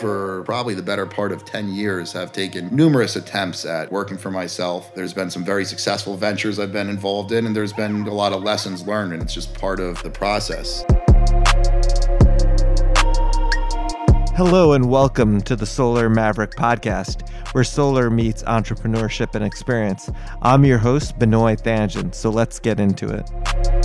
for probably the better part of 10 years have taken numerous attempts at working for myself. There's been some very successful ventures I've been involved in, and there's been a lot of lessons learned, and it's just part of the process. Hello, and welcome to the Solar Maverick podcast, where solar meets entrepreneurship and experience. I'm your host, Benoit Thanjan, so let's get into it.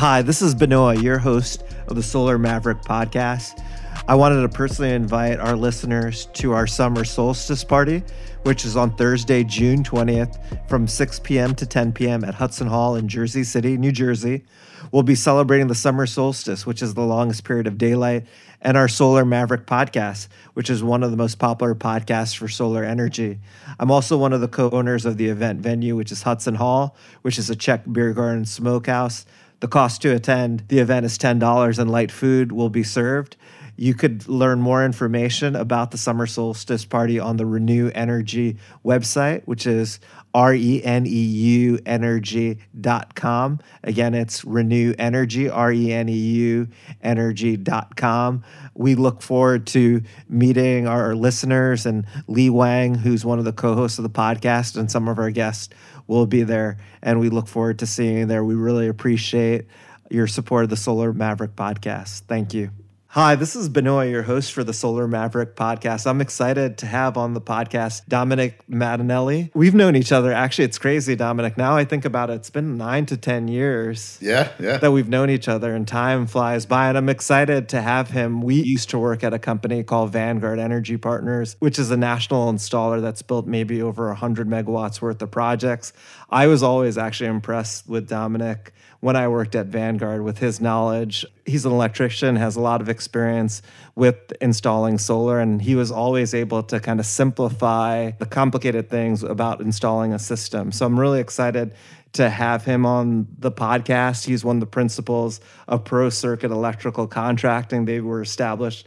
Hi, this is Benoit, your host of the Solar Maverick podcast. I wanted to personally invite our listeners to our summer solstice party, which is on Thursday, June 20th from 6 p.m. to 10 p.m. at Hudson Hall in Jersey City, New Jersey. We'll be celebrating the summer solstice, which is the longest period of daylight, and our Solar Maverick podcast, which is one of the most popular podcasts for solar energy. I'm also one of the co owners of the event venue, which is Hudson Hall, which is a Czech beer garden smokehouse the cost to attend the event is $10 and light food will be served. You could learn more information about the summer solstice party on the Reneu Energy website, which is R E N E U energy.com. Again, it's Reneu Energy, R E N E U energy.com. We look forward to meeting our listeners and Lee Wang, who's one of the co hosts of the podcast, and some of our guests will be there. And we look forward to seeing you there. We really appreciate your support of the Solar Maverick podcast. Thank you. Hi, this is Benoit, your host for the Solar Maverick podcast. I'm excited to have on the podcast Dominic Madinelli. We've known each other. Actually, it's crazy, Dominic. Now I think about it, it's been nine to 10 years. Yeah, yeah. That we've known each other and time flies by. And I'm excited to have him. We used to work at a company called Vanguard Energy Partners, which is a national installer that's built maybe over 100 megawatts worth of projects. I was always actually impressed with Dominic when I worked at Vanguard with his knowledge. He's an electrician, has a lot of experience with installing solar, and he was always able to kind of simplify the complicated things about installing a system. So I'm really excited to have him on the podcast. He's one of the principals of Pro Circuit Electrical Contracting. They were established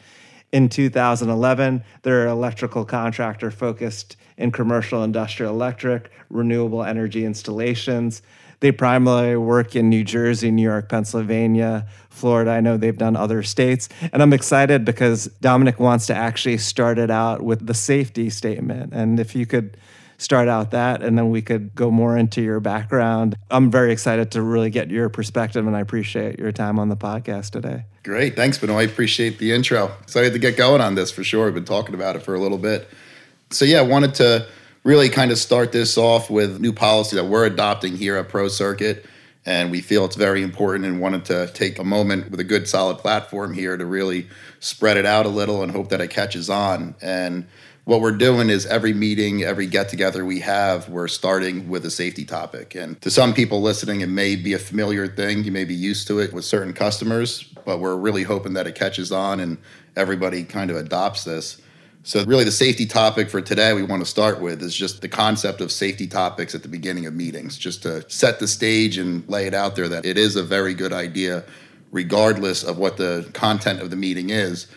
in 2011. They're an electrical contractor focused in commercial industrial electric, renewable energy installations. They primarily work in New Jersey, New York, Pennsylvania, Florida. I know they've done other states. And I'm excited because Dominic wants to actually start it out with the safety statement. And if you could start out that and then we could go more into your background. I'm very excited to really get your perspective and I appreciate your time on the podcast today. Great. Thanks, Benoit. I appreciate the intro. Excited to get going on this for sure. We've been talking about it for a little bit. So, yeah, I wanted to really kind of start this off with new policy that we're adopting here at Pro Circuit. And we feel it's very important and wanted to take a moment with a good solid platform here to really spread it out a little and hope that it catches on. And what we're doing is every meeting, every get together we have, we're starting with a safety topic. And to some people listening, it may be a familiar thing. You may be used to it with certain customers, but we're really hoping that it catches on and everybody kind of adopts this. So, really, the safety topic for today we want to start with is just the concept of safety topics at the beginning of meetings, just to set the stage and lay it out there that it is a very good idea, regardless of what the content of the meeting is.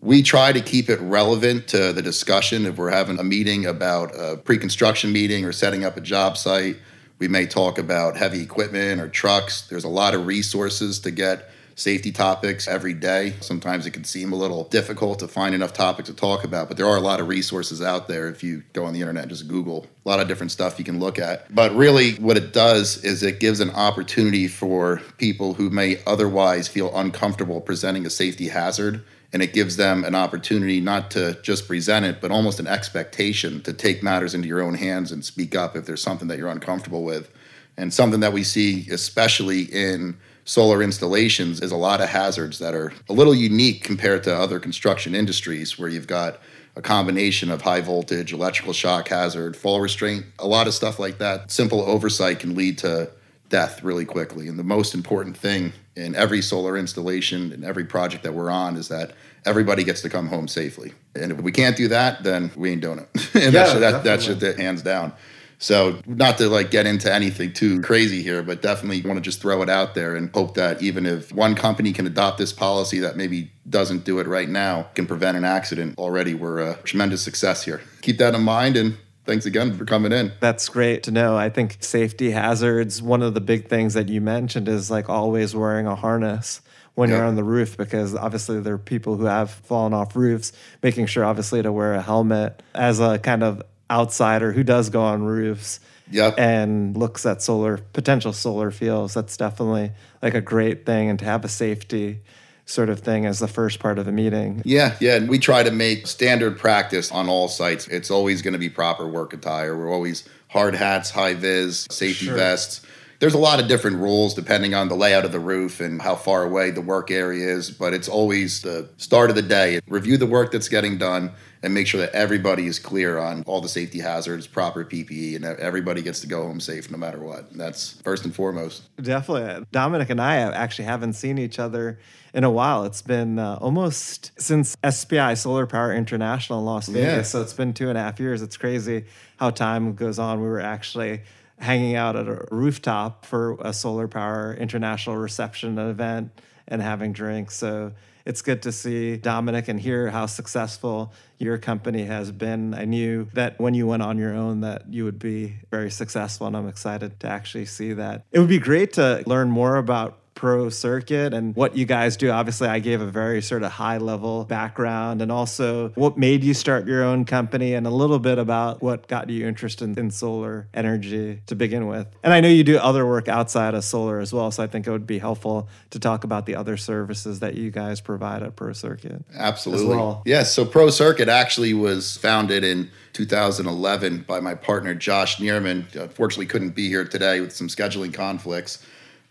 We try to keep it relevant to the discussion. If we're having a meeting about a pre construction meeting or setting up a job site, we may talk about heavy equipment or trucks. There's a lot of resources to get safety topics every day. Sometimes it can seem a little difficult to find enough topics to talk about, but there are a lot of resources out there if you go on the internet just Google a lot of different stuff you can look at. But really, what it does is it gives an opportunity for people who may otherwise feel uncomfortable presenting a safety hazard. And it gives them an opportunity not to just present it, but almost an expectation to take matters into your own hands and speak up if there's something that you're uncomfortable with. And something that we see, especially in solar installations is a lot of hazards that are a little unique compared to other construction industries where you've got a combination of high voltage, electrical shock hazard, fall restraint, a lot of stuff like that. Simple oversight can lead to death really quickly. And the most important thing in every solar installation and every project that we're on is that everybody gets to come home safely. And if we can't do that, then we ain't doing it. and yeah, that's, that, that's just hands down. So, not to like get into anything too crazy here, but definitely want to just throw it out there and hope that even if one company can adopt this policy that maybe doesn't do it right now, can prevent an accident, already we're a tremendous success here. Keep that in mind and thanks again for coming in. That's great to know. I think safety hazards, one of the big things that you mentioned is like always wearing a harness when Yep. you're on the roof because obviously there are people who have fallen off roofs, making sure obviously to wear a helmet as a kind of outsider who does go on roofs Yep. and looks at solar potential solar fields. That's definitely like a great thing and to have a safety sort of thing as the first part of the meeting. Yeah, yeah, and we try to make standard practice on all sites. It's always going to be proper work attire. We're always hard hats, high vis, safety Sure. vests. There's a lot of different rules depending on the layout of the roof and how far away the work area is, but it's always the start of the day. Review the work that's getting done and make sure that everybody is clear on all the safety hazards, proper PPE, and everybody gets to go home safe no matter what. And that's first and foremost. Definitely. Dominic and I actually haven't seen each other in a while. It's been uh, almost since SPI Solar Power International in Las Vegas. Yeah. So it's been two and a half years. It's crazy how time goes on. We were actually hanging out at a rooftop for a Solar Power International reception event and having drinks. So it's good to see Dominic and hear how successful your company has been. I knew that when you went on your own that you would be very successful and I'm excited to actually see that. It would be great to learn more about pro circuit and what you guys do. Obviously, I gave a very sort of high level background and also what made you start your own company and a little bit about what got you interested in solar energy to begin with. And I know you do other work outside of solar as well, so I think it would be helpful to talk about the other services that you guys provide at Pro Circuit. Absolutely. well. Yes. So Pro Circuit actually was founded in 2011 by my partner Josh Neerman. Unfortunately, couldn't be here today with some scheduling conflicts,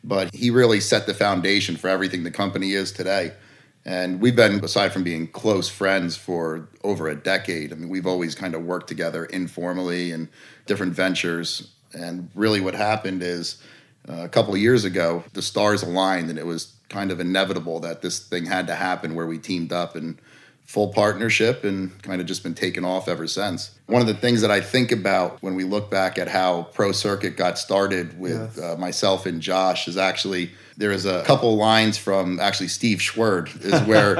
but he really set the foundation for everything the company is today. And we've been, aside from being close friends for over a decade, I mean, we've always kind of worked together informally and different ventures. And really, what happened is uh, a couple of years ago, the stars aligned, and it was kind of inevitable that this thing had to happen where we teamed up in full partnership and kind of just been taken off ever since. One of the things that I think about when we look back at how Pro Circuit got started with Yes. uh, myself and Josh is actually there is a couple lines from actually Steve Schwerd is where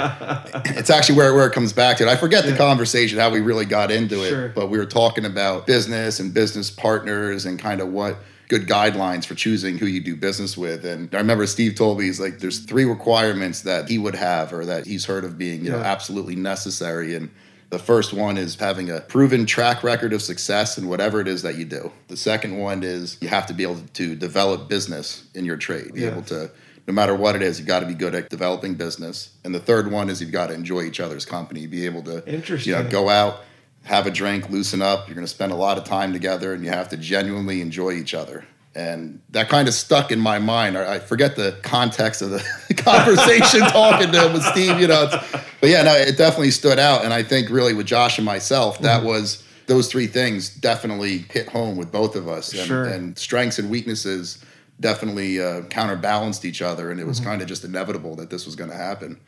it's actually where, where it comes back to. It. I forget the conversation how we really got into it, but we were talking about business and business partners and kind of what good guidelines for choosing who you do business with. And I remember Steve told me he's like, there's three requirements that he would have or that he's heard of being, you know, absolutely necessary. And the first one is having a proven track record of success in whatever it is that you do. The second one is you have to be able to develop business in your trade, be Yeah. able to no matter what it is, you've got to be good at developing business. And the third one is you've got to enjoy each other's company, be able to Interesting. you know, go out, have a drink, loosen up. You're going to spend a lot of time together, and you have to genuinely enjoy each other. And that kind of stuck in my mind. I forget the context of the conversation talking to him with Steve, you know. It's, but yeah, no, it definitely stood out. And I think really with Josh and myself, Mm-hmm. that was those three things definitely hit home with both of us. And, Sure. and strengths and weaknesses definitely uh, counterbalanced each other. And it Mm-hmm. was kind of just inevitable that this was going to happen.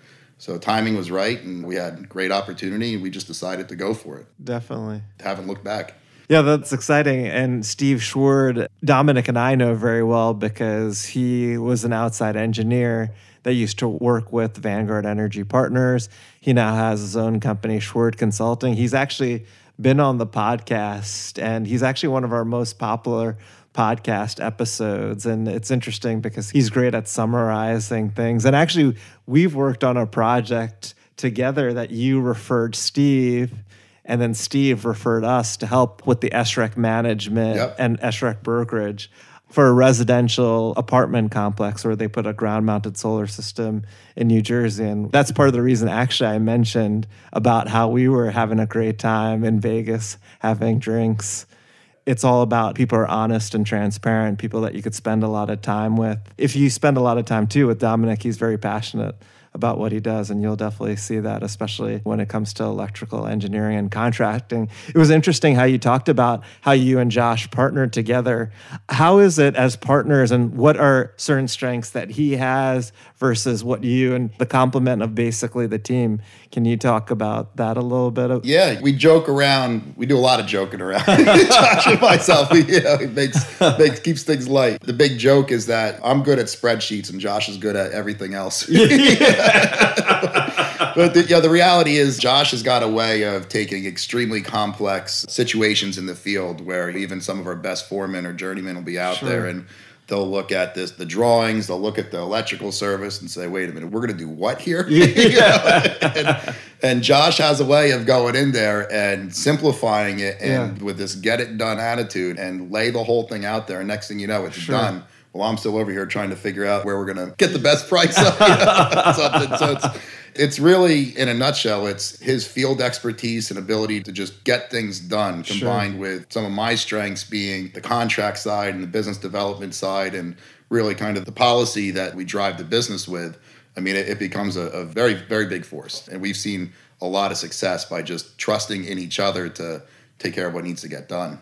So timing was right, and we had great opportunity, and we just decided to go for it. Definitely. Haven't looked back. Yeah, that's exciting. And Steve Schwerd, Dominic and I know very well because he was an outside engineer that used to work with Vanguard Energy Partners. He now has his own company, Schwerd Consulting. He's actually been on the podcast and he's actually one of our most popular podcast episodes. And it's interesting because he's great at summarizing things. And actually, we've worked on a project together that you referred Steve and then Steve referred us to help with the SREC management Yep. and SREC brokerage for a residential apartment complex where they put a ground mounted solar system in New Jersey. And that's part of the reason, actually, I mentioned about how we were having a great time in Vegas having drinks. It's all about people are honest and transparent, people that you could spend a lot of time with. If you spend a lot of time too with Dominic, he's very passionate about what he does, and you'll definitely see that, especially when it comes to electrical engineering and contracting. It was interesting how you talked about how you and Josh partnered together. How is it as partners, and what are certain strengths that he has versus what you and the complement of basically the team? Can you talk about that a little bit? Yeah, we joke around. We do a lot of joking around. Josh and myself, we, you know, it makes, makes keeps things light. The big joke is that I'm good at spreadsheets and Josh is good at everything else. but the, yeah, the reality is Josh has got a way of taking extremely complex situations in the field where even some of our best foremen or journeymen will be out Sure. there and they'll look at this, the drawings, they'll look at the electrical service and say, wait a minute, we're going to do what here? Know? and, and Josh has a way of going in there and simplifying it and Yeah. with this get it done attitude and lay the whole thing out there. And next thing you know, it's Sure. done. Well, I'm still over here trying to figure out where we're going to get the best price you know, something. So it's, it's really, in a nutshell, it's his field expertise and ability to just get things done Sure. combined with some of my strengths being the contract side and the business development side and really kind of the policy that we drive the business with. I mean, it, it becomes a, a very, very big force. And we've seen a lot of success by just trusting in each other to take care of what needs to get done.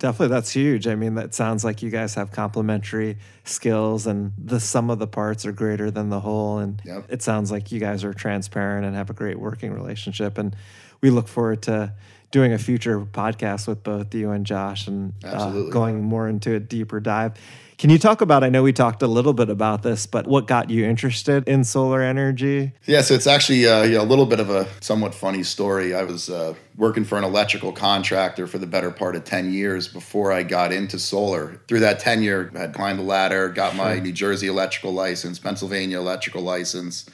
Definitely, that's huge. I mean, that sounds like you guys have complementary skills, and the sum of the parts are greater than the whole. And Yep. it sounds like you guys are transparent and have a great working relationship. And we look forward to doing a future podcast with both you and Josh and uh, going more into a deeper dive. Can you talk about? I know we talked a little bit about this, but what got you interested in solar energy? Yeah, so it's actually uh, a little bit of a somewhat funny story. I was uh, working for an electrical contractor for the better part of 10 years before I got into solar. Through that tenure, I had climbed the ladder, got my New Jersey electrical license, Pennsylvania electrical license.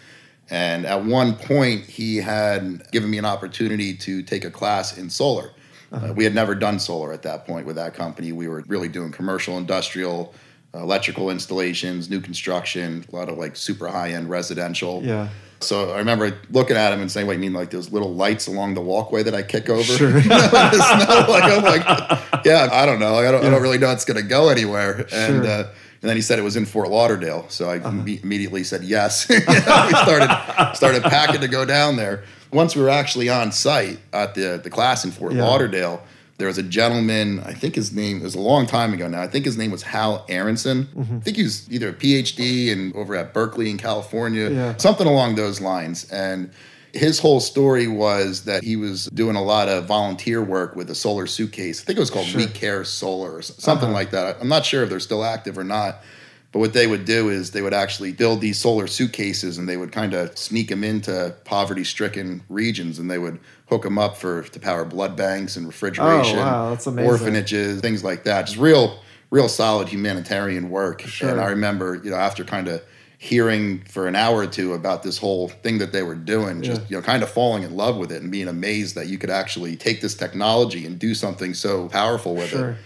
And at one point, he had given me an opportunity to take a class in solar. Uh, we had never done solar at that point with that company. We were really doing commercial, industrial, electrical installations, new construction, a lot of like super high end residential. Yeah. So I remember looking at him and saying, "Wait, you mean like those little lights along the walkway that I kick over?" Sure. You know, in the snow? Like I'm like, yeah, I don't know. I don't, I don't really know it's going to go anywhere. And Sure. uh, and then he said it was in Fort Lauderdale, so I Uh-huh. imme- immediately said yes. You know, we started started packing to go down there. Once we were actually on site at the the class in Fort Yeah. Lauderdale, there was a gentleman. I think his name it was a long time ago now. I think his name was Hal Aronson. Mm-hmm. I think he was either a PhD and over at Berkeley in California, Yeah. something along those lines. And his whole story was that he was doing a lot of volunteer work with a solar suitcase. I think it was called Sure. We Care Solar or something Uh-huh. like that. I'm not sure if they're still active or not. But what they would do is they would actually build these solar suitcases and they would kind of sneak them into poverty stricken regions and they would hook them up for to power blood banks and refrigeration, Oh, wow, that's amazing. orphanages, things like that. Just real, real solid humanitarian work. Sure. And I remember, you know, after kind of hearing for an hour or two about this whole thing that they were doing, just Yeah. you know, kind of falling in love with it and being amazed that you could actually take this technology and do something so powerful with Sure. it.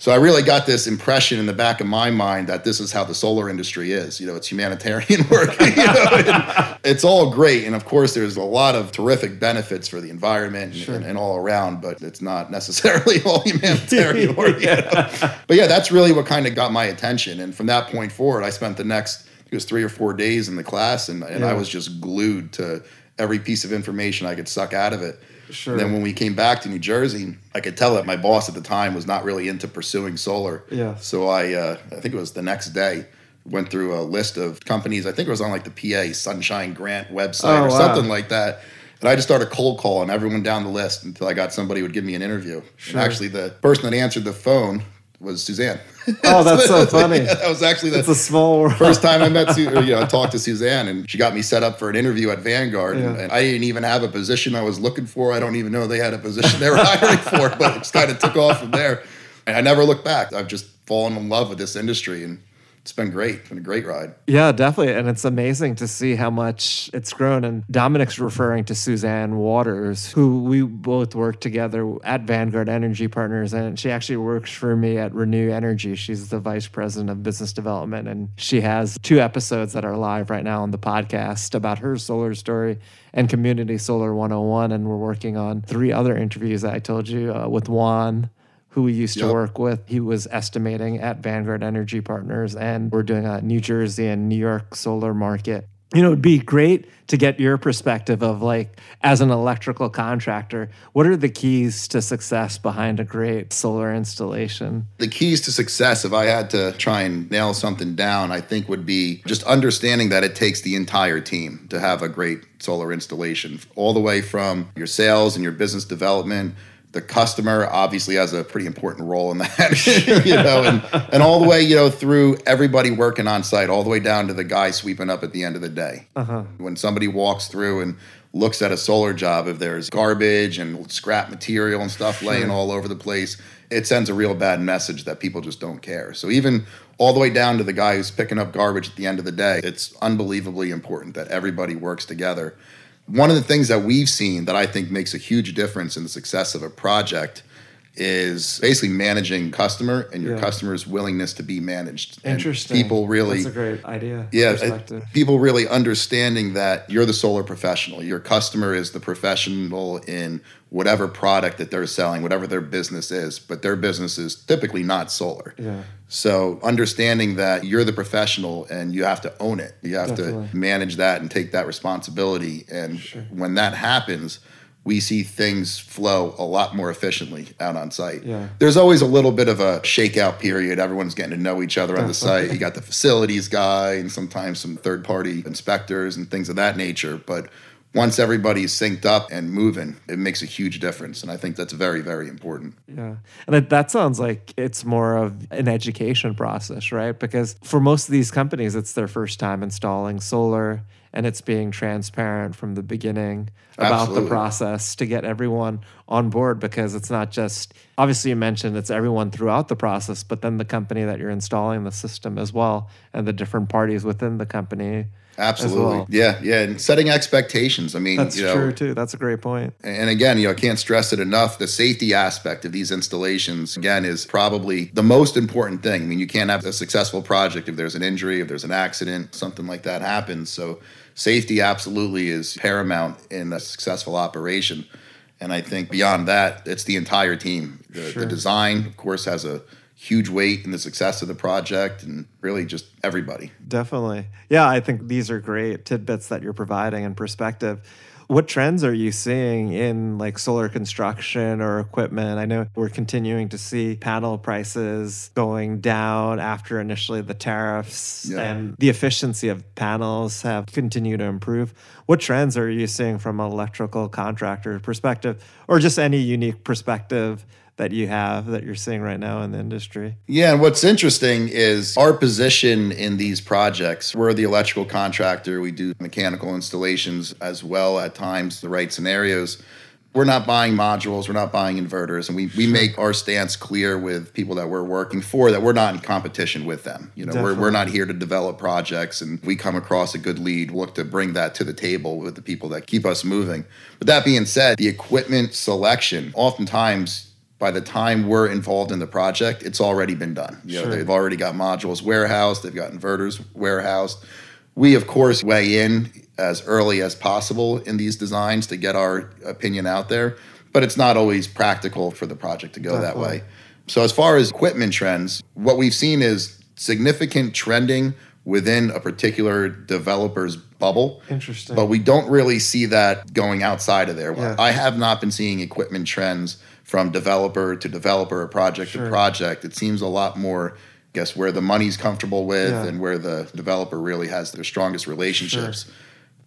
So I really got this impression in the back of my mind that this is how the solar industry is. You know, it's humanitarian work. you know, it's all great, and of course, there's a lot of terrific benefits for the environment and, Sure. and, and all around. But it's not necessarily all humanitarian work. you know? But yeah, that's really what kind of got my attention. And from that point forward, I spent the next it was three or four days in the class, and, and I was just glued to every piece of information I could suck out of it. Sure. And then when we came back to New Jersey, I could tell that my boss at the time was not really into pursuing solar. Yeah. So I, uh, I think it was the next day, went through a list of companies. I think it was on like the PA Sunshine Grant website Oh, or wow. something like that. And I just started cold calling everyone down the list until I got somebody who would give me an interview. Sure. And actually, the person that answered the phone was Suzanne. Oh, that's so funny. Yeah, that was actually the It's a small world. first time I met, Su- or, you know, I talked to Suzanne, and she got me set up for an interview at Vanguard. And, and I didn't even have a position I was looking for. I don't even know they had a position they were hiring for, but it just kind of took off from there. And I never looked back. I've just fallen in love with this industry, and it's been great. It's been a great ride. Yeah, definitely. And it's amazing to see how much it's grown. And Dominic's referring to Suzanne Waters, who we both work together at Vanguard Energy Partners. And she actually works for me at Reneu Energy. She's the vice president of business development. And she has two episodes that are live right now on the podcast about her solar story and Community Solar 101. And we're working on three other interviews that I told you uh, with Juan who we used to work with. He was estimating at Vanguard Energy Partners, and we're doing a New Jersey and New York solar market. You know, it'd be great to get your perspective of like, as an electrical contractor, what are the keys to success behind a great solar installation? The keys to success, if I had to try and nail something down, I think would be just understanding that it takes the entire team to have a great solar installation, all the way from your sales and your business development. The customer obviously has a pretty important role in that, you know, and, and all the way, you know, through everybody working on site, all the way down to the guy sweeping up at the end of the day. Uh huh. When somebody walks through and looks at a solar job, if there's garbage and scrap material and stuff laying all over the place, it sends a real bad message that people just don't care. So even all the way down to the guy who's picking up garbage at the end of the day, it's unbelievably important that everybody works together. One of the things that we've seen that I think makes a huge difference in the success of a project is basically managing customer and your Yeah. customer's willingness to be managed. And Interesting. people really That's a great idea. yeah, people really understanding that you're the solar professional. Your customer is the professional in whatever product that they're selling, whatever their business is, but their business is typically not solar. Yeah. So understanding that you're the professional and you have to own it. You have Definitely. to manage that and take that responsibility. And when that happens, we see things flow a lot more efficiently out on site. Yeah. There's always a little bit of a shakeout period. Everyone's getting to know each other on the site. You got the facilities guy and sometimes some third party inspectors and things of that nature. But once everybody's synced up and moving, it makes a huge difference. And I think that's very, very important. Yeah. And that, that sounds like it's more of an education process, right? Because for most of these companies, it's their first time installing solar and it's being transparent from the beginning about the process to get everyone on board because it's not just obviously you mentioned it's everyone throughout the process, but then the company that you're installing the system as well and the different parties within the company. Absolutely. well. Yeah. Yeah. And setting expectations. I mean, That's you know, true too. That's a great point. And again, you know, I can't stress it enough. The safety aspect of these installations, again, is probably the most important thing. I mean, you can't have a successful project if there's an injury, if there's an accident, something like that happens. So, safety absolutely is paramount in a successful operation. And I think beyond that, it's the entire team. The, Sure. the design, of course, has a huge weight in the success of the project, and really just everybody. Definitely. Yeah, I think these are great tidbits that you're providing and perspective. What trends are you seeing in like solar construction or equipment? I know we're continuing to see panel prices going down after initially the tariffs Yeah. and the efficiency of panels have continued to improve. What trends are you seeing from an electrical contractor perspective or just any unique perspective that you have that you're seeing right now in the industry? Yeah, and what's interesting is our position in these projects. We're the electrical contractor. We do mechanical installations as well at times, the right scenarios. We're not buying modules, we're not buying inverters, and we, we make our stance clear with people that we're working for that we're not in competition with them. You know, we're, we're not here to develop projects and we come across a good lead, look to bring that to the table with the people that keep us moving. But that being said, the equipment selection, oftentimes by the time we're involved in the project, it's already been done. You know, Sure. they've already got modules warehoused, they've got inverters warehoused. We, of course, weigh in as early as possible in these designs to get our opinion out there, but it's not always practical for the project to go that way. So, as far as equipment trends, what we've seen is significant trending within a particular developer's bubble. Interesting. But we don't really see that going outside of there. Yeah. I have not been seeing equipment trends from developer to developer, project Sure. to project. It seems a lot more, I guess, where the money's comfortable with Yeah. and where the developer really has their strongest relationships.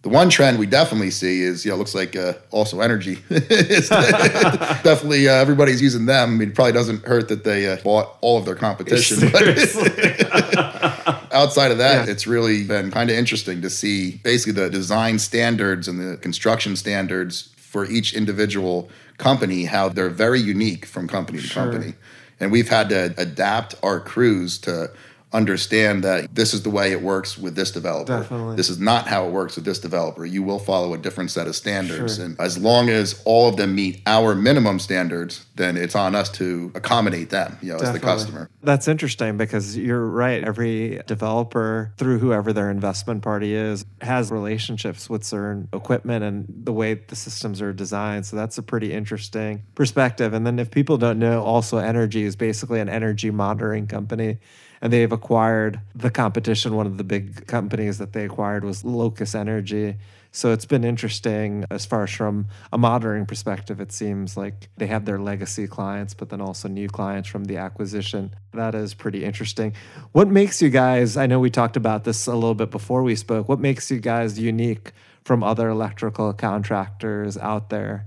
The one trend we definitely see is, you know, looks like uh, AlsoEnergy. Definitely uh, everybody's using them. I mean, it probably doesn't hurt that they uh, bought all of their competition. but- outside of that, Yeah. it's really been kind of interesting to see basically the design standards and the construction standards for each individual company, how they're very unique from company to Sure. company. And we've had to adapt our crews to understand that this is the way it works with this developer. Definitely. This is not how it works with this developer. You will follow a different set of standards. Sure. And as long as all of them meet our minimum standards, then it's on us to accommodate them, you know, as the customer. That's interesting because you're right. Every developer, through whoever their investment party is, has relationships with certain equipment and the way the systems are designed. So that's a pretty interesting perspective. And then if people don't know, AlsoEnergy is basically an energy monitoring company. And they've acquired the competition. One of the big companies that they acquired was Locus Energy. So it's been interesting as far as from a monitoring perspective. It seems like they have their legacy clients, but then also new clients from the acquisition. That is pretty interesting. What makes you guys, I know we talked about this a little bit before we spoke, what makes you guys unique from other electrical contractors out there?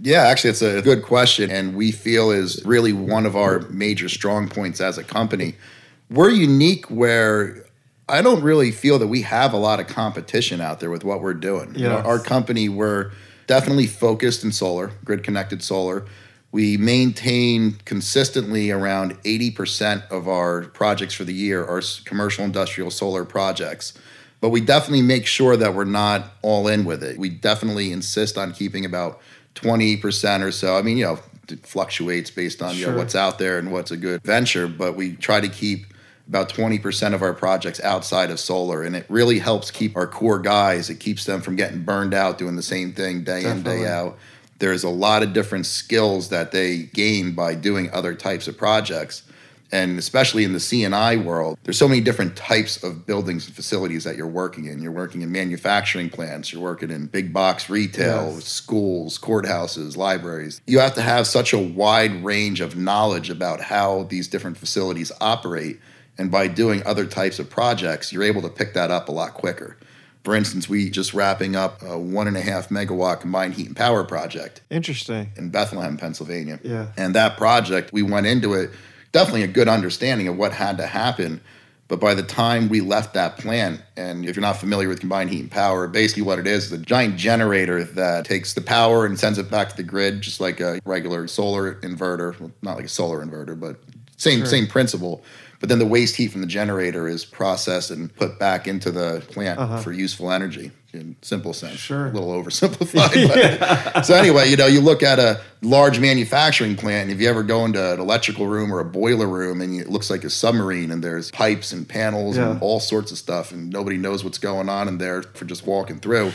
Yeah, actually, it's a good question, and we feel is really one of our major strong points as a company. We're unique where I don't really feel that we have a lot of competition out there with what we're doing. You know, Yes. our company, we're definitely focused in solar, grid connected solar. We maintain consistently around 80% of our projects for the year are commercial industrial solar projects. But we definitely make sure that we're not all in with it. We definitely insist on keeping about 20% or so. I mean, you know, it fluctuates based on you know, what's out there and what's a good venture, but we try to keep about 20% of our projects outside of solar and it really helps keep our core guys. It keeps them from getting burned out doing the same thing day in day out. There's a lot of different skills that they gain by doing other types of projects and especially in the CNI world there's so many different types of buildings and facilities that you're working in. You're working in manufacturing plants you're working in big box retail Yes. schools courthouses libraries. You have to have such a wide range of knowledge about how these different facilities operate and by doing other types of projects, you're able to pick that up a lot quicker. For instance, we just wrapping up a one and a half megawatt combined heat and power project Interesting. in Bethlehem, Pennsylvania. Yeah. And that project, we went into it definitely a good understanding of what had to happen. But by the time we left that plant, and if you're not familiar with combined heat and power, basically what it is is a giant generator that takes the power and sends it back to the grid, just like a regular solar inverter. Well, not like a solar inverter, but same Sure. same principle. But then the waste heat from the generator is processed and put back into the plant Uh-huh. for useful energy in simple sense. Sure. A little oversimplified. But, so anyway, you know, you look at a large manufacturing plant, and if you ever go into an electrical room or a boiler room and it looks like a submarine and there's pipes and panels Yeah. and all sorts of stuff and nobody knows what's going on in there for just walking through.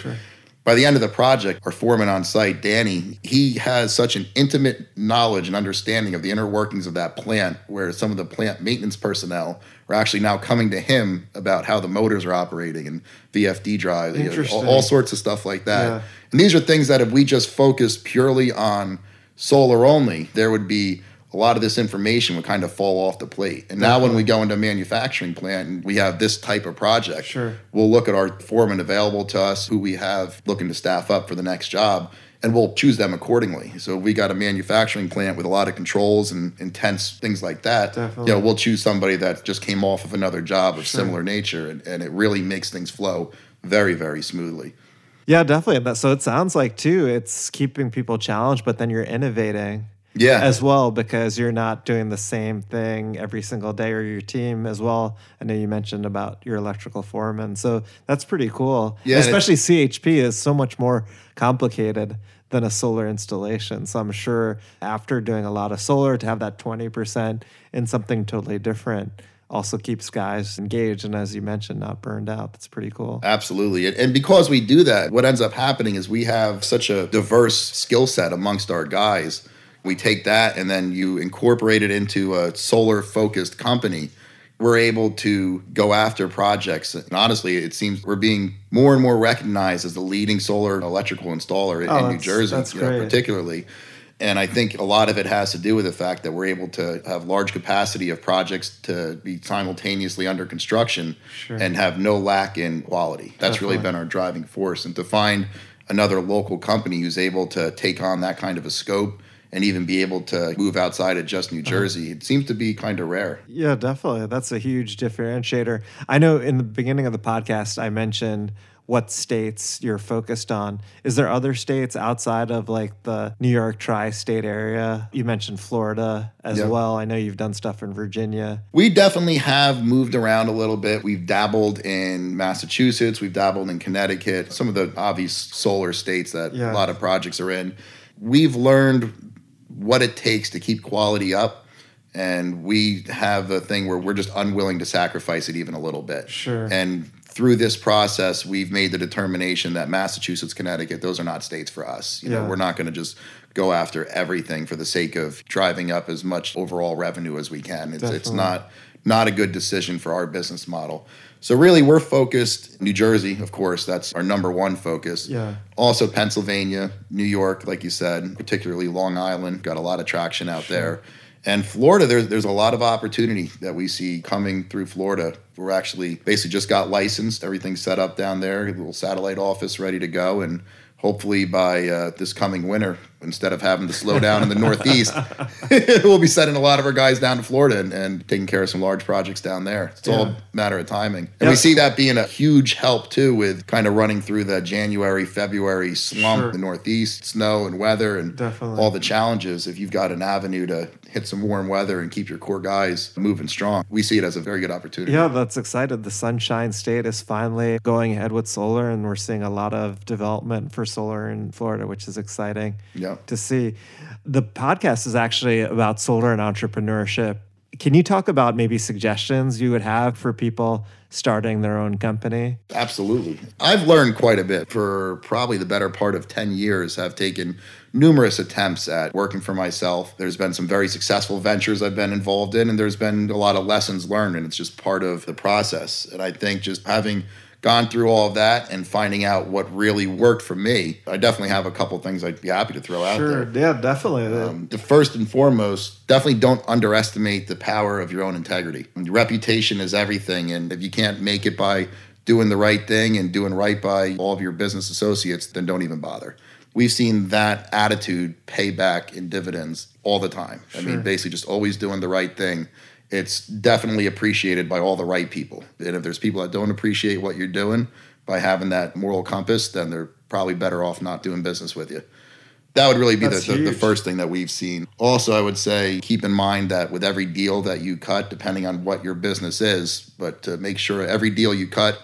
By the end of the project, our foreman on site, Danny, he has such an intimate knowledge and understanding of the inner workings of that plant, where some of the plant maintenance personnel are actually now coming to him about how the motors are operating and VFD drive, you know, all, all sorts of stuff like that. Yeah. And these are things that if we just focused purely on solar only, there would be a lot of this information would kind of fall off the plate. And now when we go into a manufacturing plant and we have this type of project, Sure. we'll look at our foreman available to us, who we have looking to staff up for the next job, and we'll choose them accordingly. So if we got a manufacturing plant with a lot of controls and intense things like that, Definitely. you know, we'll choose somebody that just came off of another job of Sure. similar nature, and, and it really makes things flow very, very smoothly. Yeah, definitely. So it sounds like too. It's keeping people challenged, but then you're innovating Yeah. as well because you're not doing the same thing every single day or your team as well. I know you mentioned about your electrical foreman, so that's pretty cool. Yeah, especially CHP is so much more complicated than a solar installation. So I'm sure after doing a lot of solar to have that 20% in something totally different also keeps guys engaged and as you mentioned not burned out. That's pretty cool. Absolutely. And- And because we do that, what ends up happening is we have such a diverse skill set amongst our guys. We take that and then you incorporate it into a solar focused company. We're able to go after projects. And honestly, it seems we're being more and more recognized as the leading solar and electrical installer in, Oh, in New Jersey, you know, particularly. And I think a lot of it has to do with the fact that we're able to have large capacity of projects to be simultaneously under construction Sure. and have no lack in quality. That's really been our driving force. And to find another local company who's able to take on that kind of a scope and even be able to move outside of just New uh-huh. Jersey, it seems to be kind of rare. Yeah, definitely. That's a huge differentiator. I know in the beginning of the podcast, I mentioned what states you're focused on. Is there other states outside of like the New York tri state area? You mentioned Florida as Yeah. well. I know you've done stuff in Virginia. We definitely have moved around a little bit. We've dabbled in Massachusetts, we've dabbled in Connecticut, some of the obvious solar states that Yeah. a lot of projects are in. We've learned what it takes to keep quality up. And we have a thing where we're just unwilling to sacrifice it even a little bit. Sure. And through this process, we've made the determination that Massachusetts, Connecticut, those are not states for us. You know, we're not going to just go after everything for the sake of driving up as much overall revenue as we can. It's, it's not not a good decision for our business model. So really, we're focused New Jersey, of course. That's our number one focus. Yeah. Also, Pennsylvania, New York, like you said, particularly Long Island, got a lot of traction out there. And Florida, there's there's a lot of opportunity that we see coming through Florida. We're actually basically just got licensed, everything's set up down there, a little satellite office ready to go, and hopefully by uh, this coming winter, instead of having to slow down in the Northeast, we'll be sending a lot of our guys down to Florida and, and taking care of some large projects down there. It's all a matter of timing. And we see that being a huge help too with kind of running through the January, February slump, Sure. the Northeast, snow and weather and Definitely. all the challenges. If you've got an avenue to hit some warm weather and keep your core guys moving strong, we see it as a very good opportunity. Yeah, that's excited. The Sunshine State is finally going ahead with solar, and we're seeing a lot of development for solar in Florida, which is exciting Yeah. to see. The podcast is actually about solar and entrepreneurship. Can you talk about maybe suggestions you would have for people starting their own company? Absolutely. I've learned quite a bit for probably the better part of 10 years. I've taken numerous attempts at working for myself. There's been some very successful ventures I've been involved in, and there's been a lot of lessons learned, and it's just part of the process. And I think just having gone through all of that and finding out what really worked for me, I definitely have a couple things I'd be happy to throw out there. Yeah, definitely. Um, the first and foremost, definitely don't underestimate the power of your own integrity. Your reputation is everything, and if you can't make it by doing the right thing and doing right by all of your business associates, then don't even bother. We've seen that attitude pay back in dividends all the time. I mean, basically just always doing the right thing. It's definitely appreciated by all the right people. And if there's people that don't appreciate what you're doing by having that moral compass, then they're probably better off not doing business with you that would really be the, the, the first thing that we've seen. Also, I would say keep in mind that with every deal that you cut, depending on what your business is, but to make sure every deal you cut,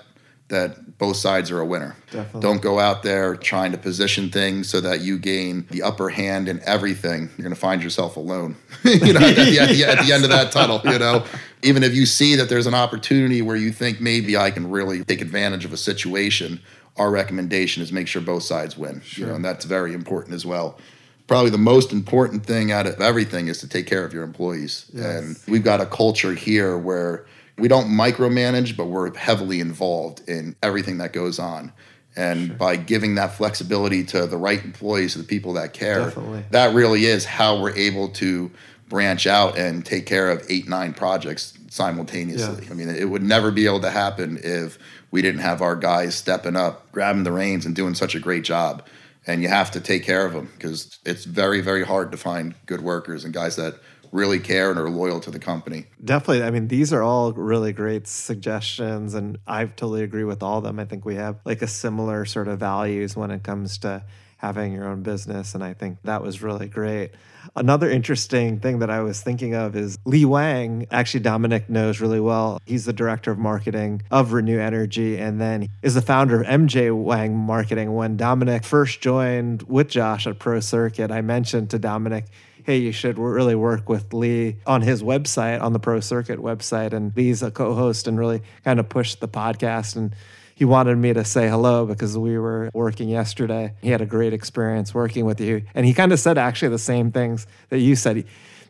that both sides are a winner. Definitely. Don't go out there trying to position things so that you gain the upper hand in everything. You're going to find yourself alone. you know, at the, at, the, at the end of that tunnel, you know, even if you see that there's an opportunity where you think maybe I can really take advantage of a situation, our recommendation is make sure both sides win. You know, and that's very important as well. Probably the most important thing out of everything is to take care of your employees. And we've got a culture here where we don't micromanage, but we're heavily involved in everything that goes on. And by giving that flexibility to the right employees, to the people that care, Definitely. that really is how we're able to branch out and take care of eight, nine projects simultaneously. Yeah. I mean, it would never be able to happen if we didn't have our guys stepping up, grabbing the reins, and doing such a great job. And you have to take care of them because it's very, very hard to find good workers and guys that really care and are loyal to the company. Definitely. I mean, these are all really great suggestions, and I totally agree with all of them. I think we have like a similar sort of values when it comes to having your own business, and I think that was really great. Another interesting thing that I was thinking of is Lee Wang. Actually, Dominic knows really well. He's the director of marketing of Reneu Energy, and then is the founder of MJ Wang Marketing. When Dominic first joined with Josh at Pro Circuit, I mentioned to Dominic, hey, you should really work with Lee on his website, on the Pro Circuit website. And Lee's a co host and really kind of pushed the podcast. And he wanted me to say hello because we were working yesterday. He had a great experience working with you. And he kind of said actually the same things that you said.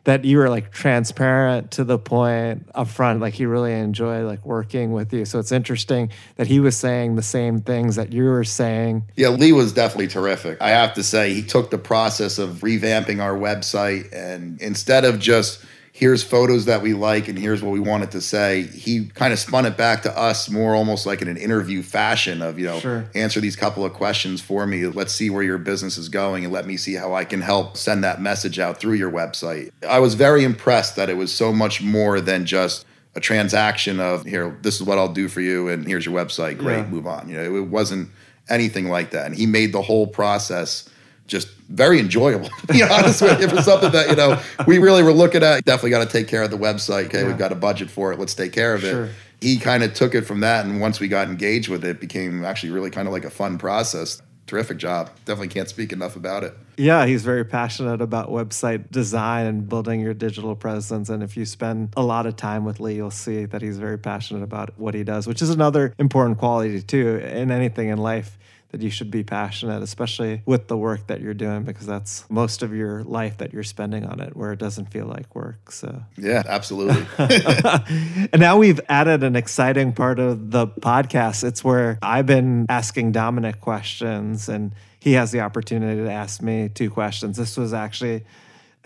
That you were like transparent to the point up front, like he really enjoyed like working with you. So it's interesting that he was saying the same things that you were saying. Yeah, Lee was definitely terrific. I have to say, he took the process of revamping our website and instead of just here's photos that we like and here's what we wanted to say, he kind of spun it back to us more almost like in an interview fashion of, you know, Sure. answer these couple of questions for me. Let's see where your business is going and let me see how I can help send that message out through your website. I was very impressed that it was so much more than just a transaction of here, this is what I'll do for you, and here's your website. Great, Yeah. move on. You know, it wasn't anything like that. And he made the whole process just very enjoyable. to be honest with you, for something that you know we really were looking at. Definitely got to take care of the website. Okay, Yeah. we've got a budget for it. Let's take care of it. He kind of took it from that, and once we got engaged with it, it became actually really kind of like a fun process. Terrific job. Definitely can't speak enough about it. Yeah, he's very passionate about website design and building your digital presence. And if you spend a lot of time with Lee, you'll see that he's very passionate about what he does, which is another important quality, too, in anything in life that you should be passionate, especially with the work that you're doing, because that's most of your life that you're spending on it, where it doesn't feel like work. So. Yeah, absolutely. and now we've added an exciting part of the podcast. It's where I've been asking Dominic questions and he has the opportunity to ask me two questions. This was actually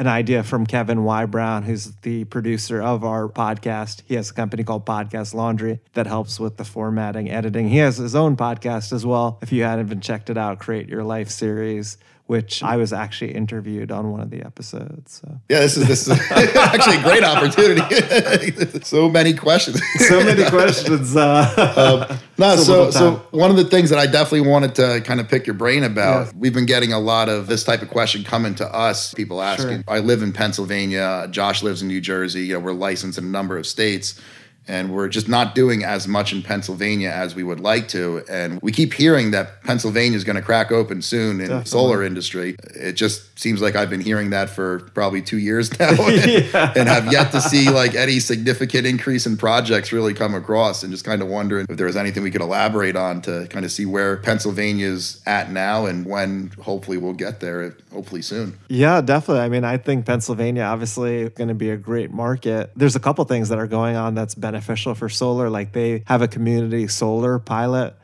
an idea from Kevin Y. Brown, who's the producer of our podcast. He has a company called Podcast Laundry that helps with the formatting, editing. He has his own podcast as well. If you haven't been checked it out, Create Your Life series which I was actually interviewed on one of the episodes. So. Yeah, this is this is actually a great opportunity. so many questions. so many questions. Uh, um, no, so so one of the things that I definitely wanted to kind of pick your brain about. Yeah. We've been getting a lot of this type of question coming to us. People asking. Sure. I live in Pennsylvania. Josh lives in New Jersey. You know, we're licensed in a number of states and we're just not doing as much in Pennsylvania as we would like to. And we keep hearing that Pennsylvania is going to crack open soon in Definitely. the solar industry. It just seems like I've been hearing that for probably two years now, and, yeah. and have yet to see like any significant increase in projects really come across. And just kind of wondering if there was anything we could elaborate on to kind of see where Pennsylvania's at now and when hopefully we'll get there. Hopefully soon. Yeah, definitely. I mean, I think Pennsylvania obviously going to be a great market. There's a couple things that are going on that's beneficial for solar. Like they have a community solar pilot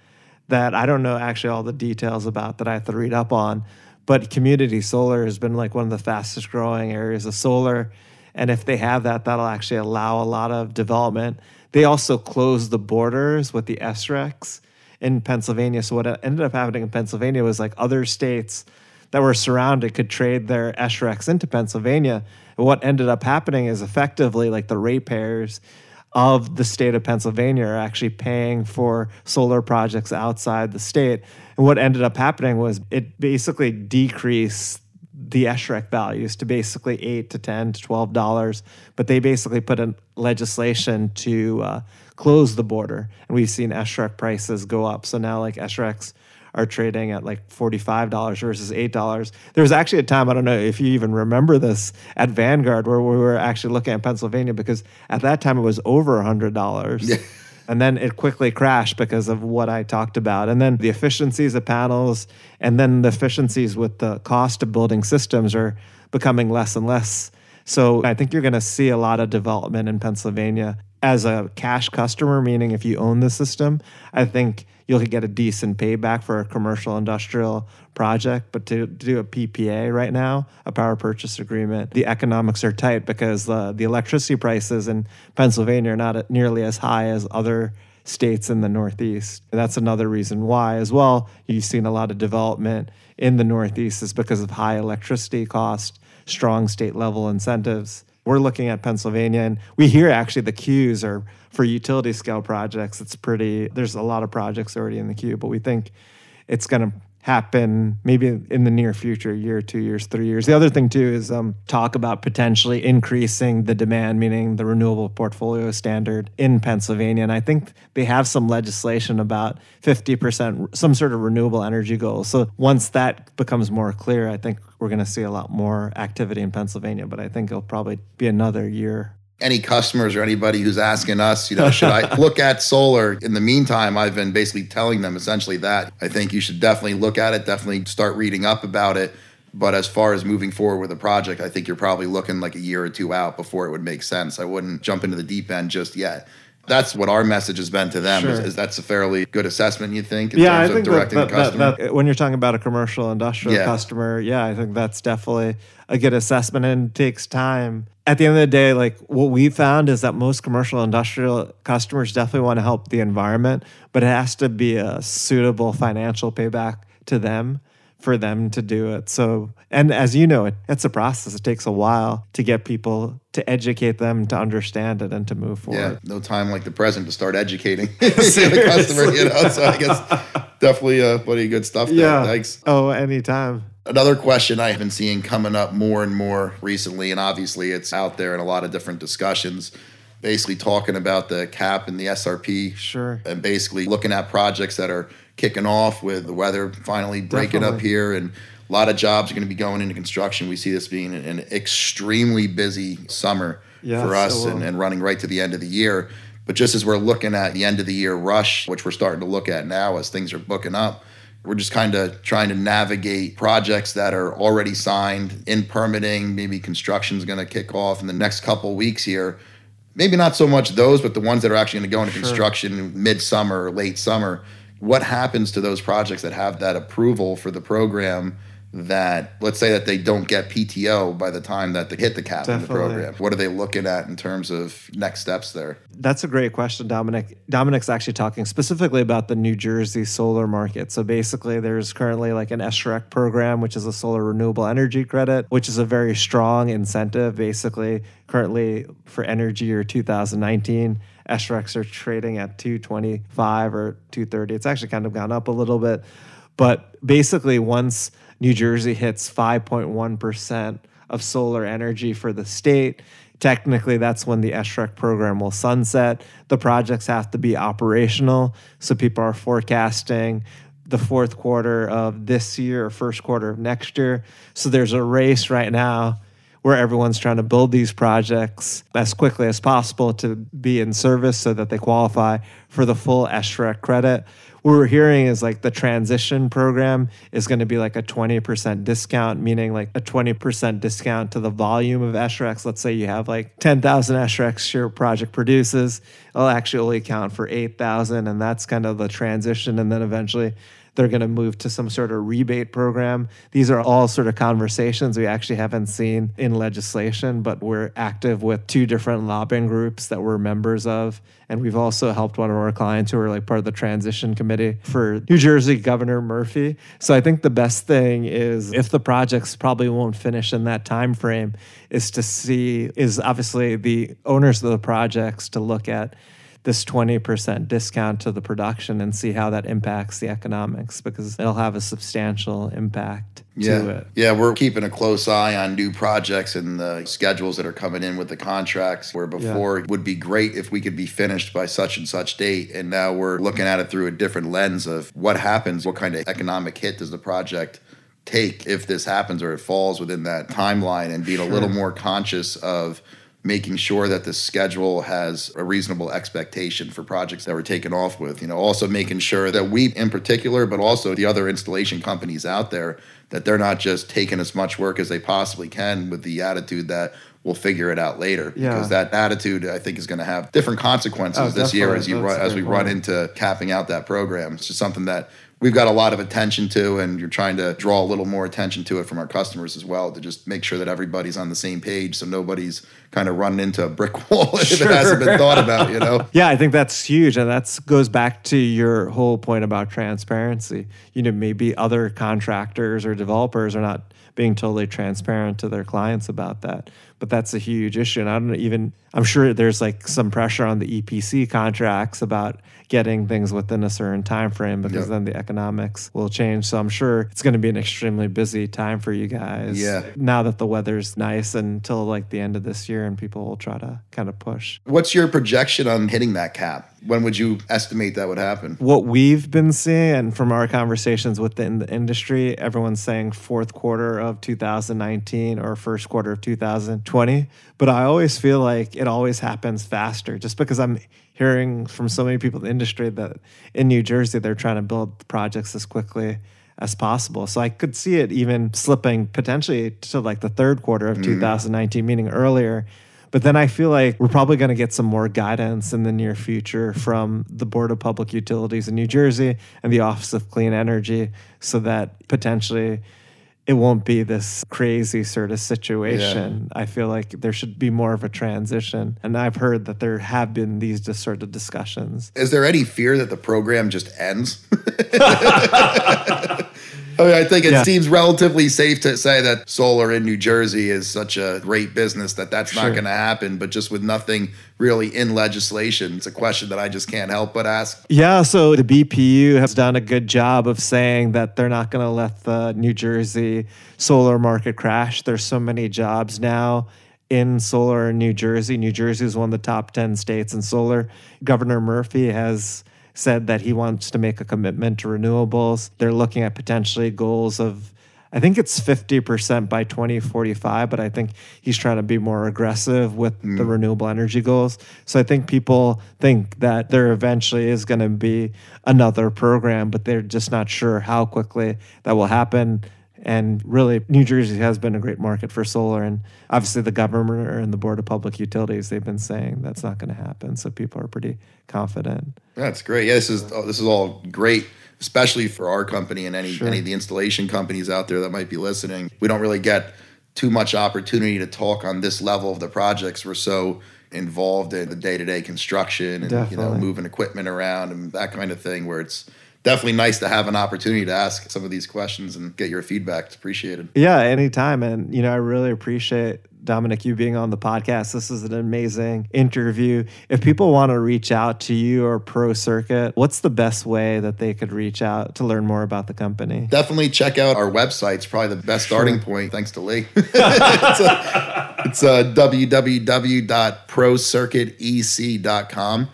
that I don't know actually all the details about that I have to read up on. But community solar has been like one of the fastest growing areas of solar. And if they have that, that'll actually allow a lot of development. They also closed the borders with the SRECs in Pennsylvania. So what ended up happening in Pennsylvania was like other states that were surrounded could trade their SRECs into Pennsylvania. And what ended up happening is effectively like the ratepayers of the state of Pennsylvania are actually paying for solar projects outside the state. And what ended up happening was it basically decreased the SREC values to basically eight to ten to twelve dollars, but they basically put in legislation to uh, close the border, and we've seen SREC prices go up. So now, like SRECs are trading at like $45 versus $8. There was actually a time, I don't know if you even remember this, at Vanguard where we were actually looking at Pennsylvania because at that time it was over $100. Yeah. And then it quickly crashed because of what I talked about. And then the efficiencies of panels and then the efficiencies with the cost of building systems are becoming less and less. So I think you're going to see a lot of development in Pennsylvania as a cash customer, meaning if you own the system, I think you'll get a decent payback for a commercial industrial project. But to, to do a PPA right now, a power purchase agreement, the economics are tight because uh, the electricity prices in Pennsylvania are not nearly as high as other states in the Northeast. And that's another reason why, as well, you've seen a lot of development in the Northeast is because of high electricity cost, strong state level incentives we're looking at Pennsylvania, and we hear actually the queues are for utility scale projects. It's pretty. There's a lot of projects already in the queue, but we think it's going to happen maybe in the near future, year, two years, three years. The other thing too is um, talk about potentially increasing the demand, meaning the renewable portfolio standard in Pennsylvania. And I think they have some legislation about 50%, some sort of renewable energy goal So once that becomes more clear, I think we're going to see a lot more activity in Pennsylvania. But I think it'll probably be another year any customers or anybody who's asking us, you know, should I look at solar? In the meantime, I've been basically telling them essentially that I think you should definitely look at it, definitely start reading up about it. But as far as moving forward with a project, I think you're probably looking like a year or two out before it would make sense. I wouldn't jump into the deep end just yet. That's what our message has been to them. Sure. Is, is, that's a fairly good assessment, you think, in yeah, terms I think of directing that, the customer? That, that, when you're talking about a commercial industrial yeah. customer, yeah, I think that's definitely a good assessment and takes time at the end of the day, like what we found is that most commercial industrial customers definitely want to help the environment, but it has to be a suitable financial payback to them for them to do it. So, and as you know, it, it's a process. It takes a while to get people to educate them to understand it and to move forward. Yeah, no time like the present to start educating the customer, you know. So I guess definitely uh plenty good stuff there. Yeah. Thanks. Oh, anytime. Another question I've been seeing coming up more and more recently, and obviously it's out there in a lot of different discussions, basically talking about the cap and the SRP. Sure. And basically looking at projects that are kicking off with the weather finally breaking Definitely. up here and a lot of jobs are going to be going into construction. We see this being an extremely busy summer for us and, and running right to the end of the year. But just as we're looking at the end of the year rush, which we're starting to look at now as things are booking up, we're just kind of trying to navigate projects that are already signed in permitting. Maybe construction is going to kick off in the next couple weeks here. Maybe not so much those, but the ones that are actually going to go into sure. construction midsummer or late summer. What happens to those projects that have that approval for the program that let's say that they don't get PTO by the time that they hit the cap in the program. What are they looking at in terms of next steps there? That's a great question, Dominic. Dominic's actually talking specifically about the New Jersey solar market. So basically, there's currently like an SREC program, which is a solar renewable energy credit, which is a very strong incentive. Basically, currently for energy year 2019, SRECs are trading at 225 or 230. It's actually kind of gone up a little bit. But basically, once New Jersey hits 5.1% of solar energy for the state, technically that's when the SREC program will sunset. The projects have to be operational. So people are forecasting the fourth quarter of this year or first quarter of next year. So there's a race right now where everyone's trying to build these projects as quickly as possible to be in service so that they qualify for the full SREC credit. What we're hearing is like the transition program is going to be like a 20% discount, meaning like a 20% discount to the volume of SRECs. Let's say you have like 10,000 SRECs your project produces, it'll actually only account for 8,000. And that's kind of the transition. And then eventually they're going to move to some sort of rebate program. These are all sort of conversations we actually haven't seen in legislation, but we're active with two different lobbying groups that we're members of. And we've also helped one of our clients who are like part of the transition committee for New Jersey Governor Murphy. So I think the best thing is if the projects probably won't finish in that time frame is to see is obviously the owners of the projects to look at this 20% discount to the production and see how that impacts the economics because it'll have a substantial impact Yeah. to it. Yeah, we're keeping a close eye on new projects and the schedules that are coming in with the contracts. Where before it would be great if we could be finished by such and such date. And now we're looking at it through a different lens of what happens, what kind of economic hit does the project take if this happens or it falls within that timeline and being a little more conscious of making sure that the schedule has a reasonable expectation for projects that we're taking off with. You know, also making sure that we in particular, but also the other installation companies out there, that they're not just taking as much work as they possibly can with the attitude that we'll figure it out later. Yeah. Because that attitude I think is going to have different consequences Oh, this year as you run as we great run into capping out that program. It's just something that we've got a lot of attention to and you're trying to draw a little more attention to it from our customers as well to just make sure that everybody's on the same page so nobody's kind of running into a brick wall if it hasn't been thought about, you know. Yeah, I think that's huge. And that goes back to your whole point about transparency. You know, maybe other contractors or developers are not being totally transparent to their clients about that. But that's a huge issue. And I don't even, I'm sure there's like some pressure on the EPC contracts about getting things within a certain time frame because Yep. then the economics will change. So I'm sure it's going to be an extremely busy time for you guys. Yeah. Now that the weather's nice until like the end of this year and people will try to kind of push. What's your projection on hitting that cap? When would you estimate that would happen? what we've been seeing and from our conversations within the industry, everyone's saying fourth quarter of 2019 or first quarter of 2020. But I always feel like it always happens faster just because I'm hearing from so many people in the industry that in New Jersey, they're trying to build projects as quickly as possible. So I could see it even slipping potentially to like the third quarter of mm. 2019, meaning earlier. But then I feel like we're probably going to get some more guidance in the near future from the Board of Public Utilities in New Jersey and the Office of Clean Energy so that potentially it won't be this crazy sort of situation. I feel like there should be more of a transition. And I've heard that there have been these just sort of discussions. Is there any fear that the program just ends? I mean, I think it Yeah. seems relatively safe to say that solar in New Jersey is such a great business that that's not going to happen. But just with nothing really in legislation, it's a question that I just can't help but ask. Yeah, so the BPU has done a good job of saying that they're not going to let the New Jersey solar market crash. There's so many jobs now in solar in New Jersey. New Jersey is one of the top 10 states in solar. Governor Murphy has said that he wants to make a commitment to renewables. They're looking at potentially goals of I think it's 50% by 2045, but I think he's trying to be more aggressive with the mm. renewable energy goals. So I think people think that there eventually is going to be another program, but they're just not sure how quickly that will happen. And really, New Jersey has been a great market for solar. And obviously, the governor and the Board of Public Utilities, they've been saying that's not going to happen. So people are pretty confident. That's great. Yeah, this is oh, this is all great especially for our company and any Sure. any of the installation companies out there that might be listening. We don't really get too much opportunity to talk on this level of the projects. We're so involved in the day-to-day construction and you know moving equipment around and that kind of thing where it's definitely nice to have an opportunity to ask some of these questions and get your feedback. It's appreciated. Yeah, anytime. And, you know, I really appreciate Dominic, you being on the podcast. This is an amazing interview. If people want to reach out to you or Pro Circuit, what's the best way that they could reach out to learn more about the company? Definitely check out our website. It's probably the best starting point, thanks to Lee. it's uh, it's uh, www.procircuitec.com.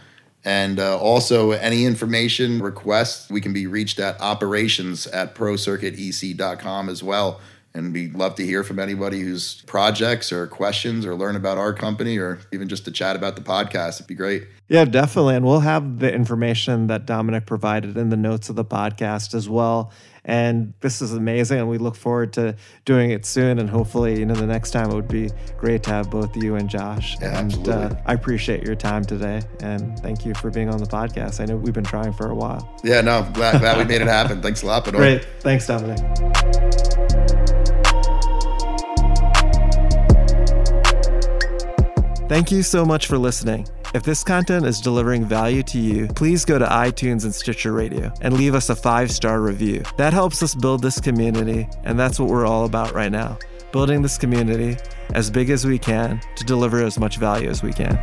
And uh, also, any information requests, we can be reached at operations at procircuitec.com as well. And we'd love to hear from anybody whose projects or questions or learn about our company or even just to chat about the podcast. It'd be great. Yeah, definitely. And we'll have the information that Dominic provided in the notes of the podcast as well. And this is amazing. And we look forward to doing it soon. And hopefully, you know, the next time it would be great to have both you and Josh. Yeah, and uh, absolutely. I appreciate your time today. And thank you for being on the podcast. I know we've been trying for a while. Yeah, no, I'm glad, glad we made it happen. Thanks a lot, Benoit. Great. Thanks, Dominic. Thank you so much for listening. If this content is delivering value to you, please go to iTunes and Stitcher Radio and leave us a five star review. That helps us build this community, and that's what we're all about right now building this community as big as we can to deliver as much value as we can.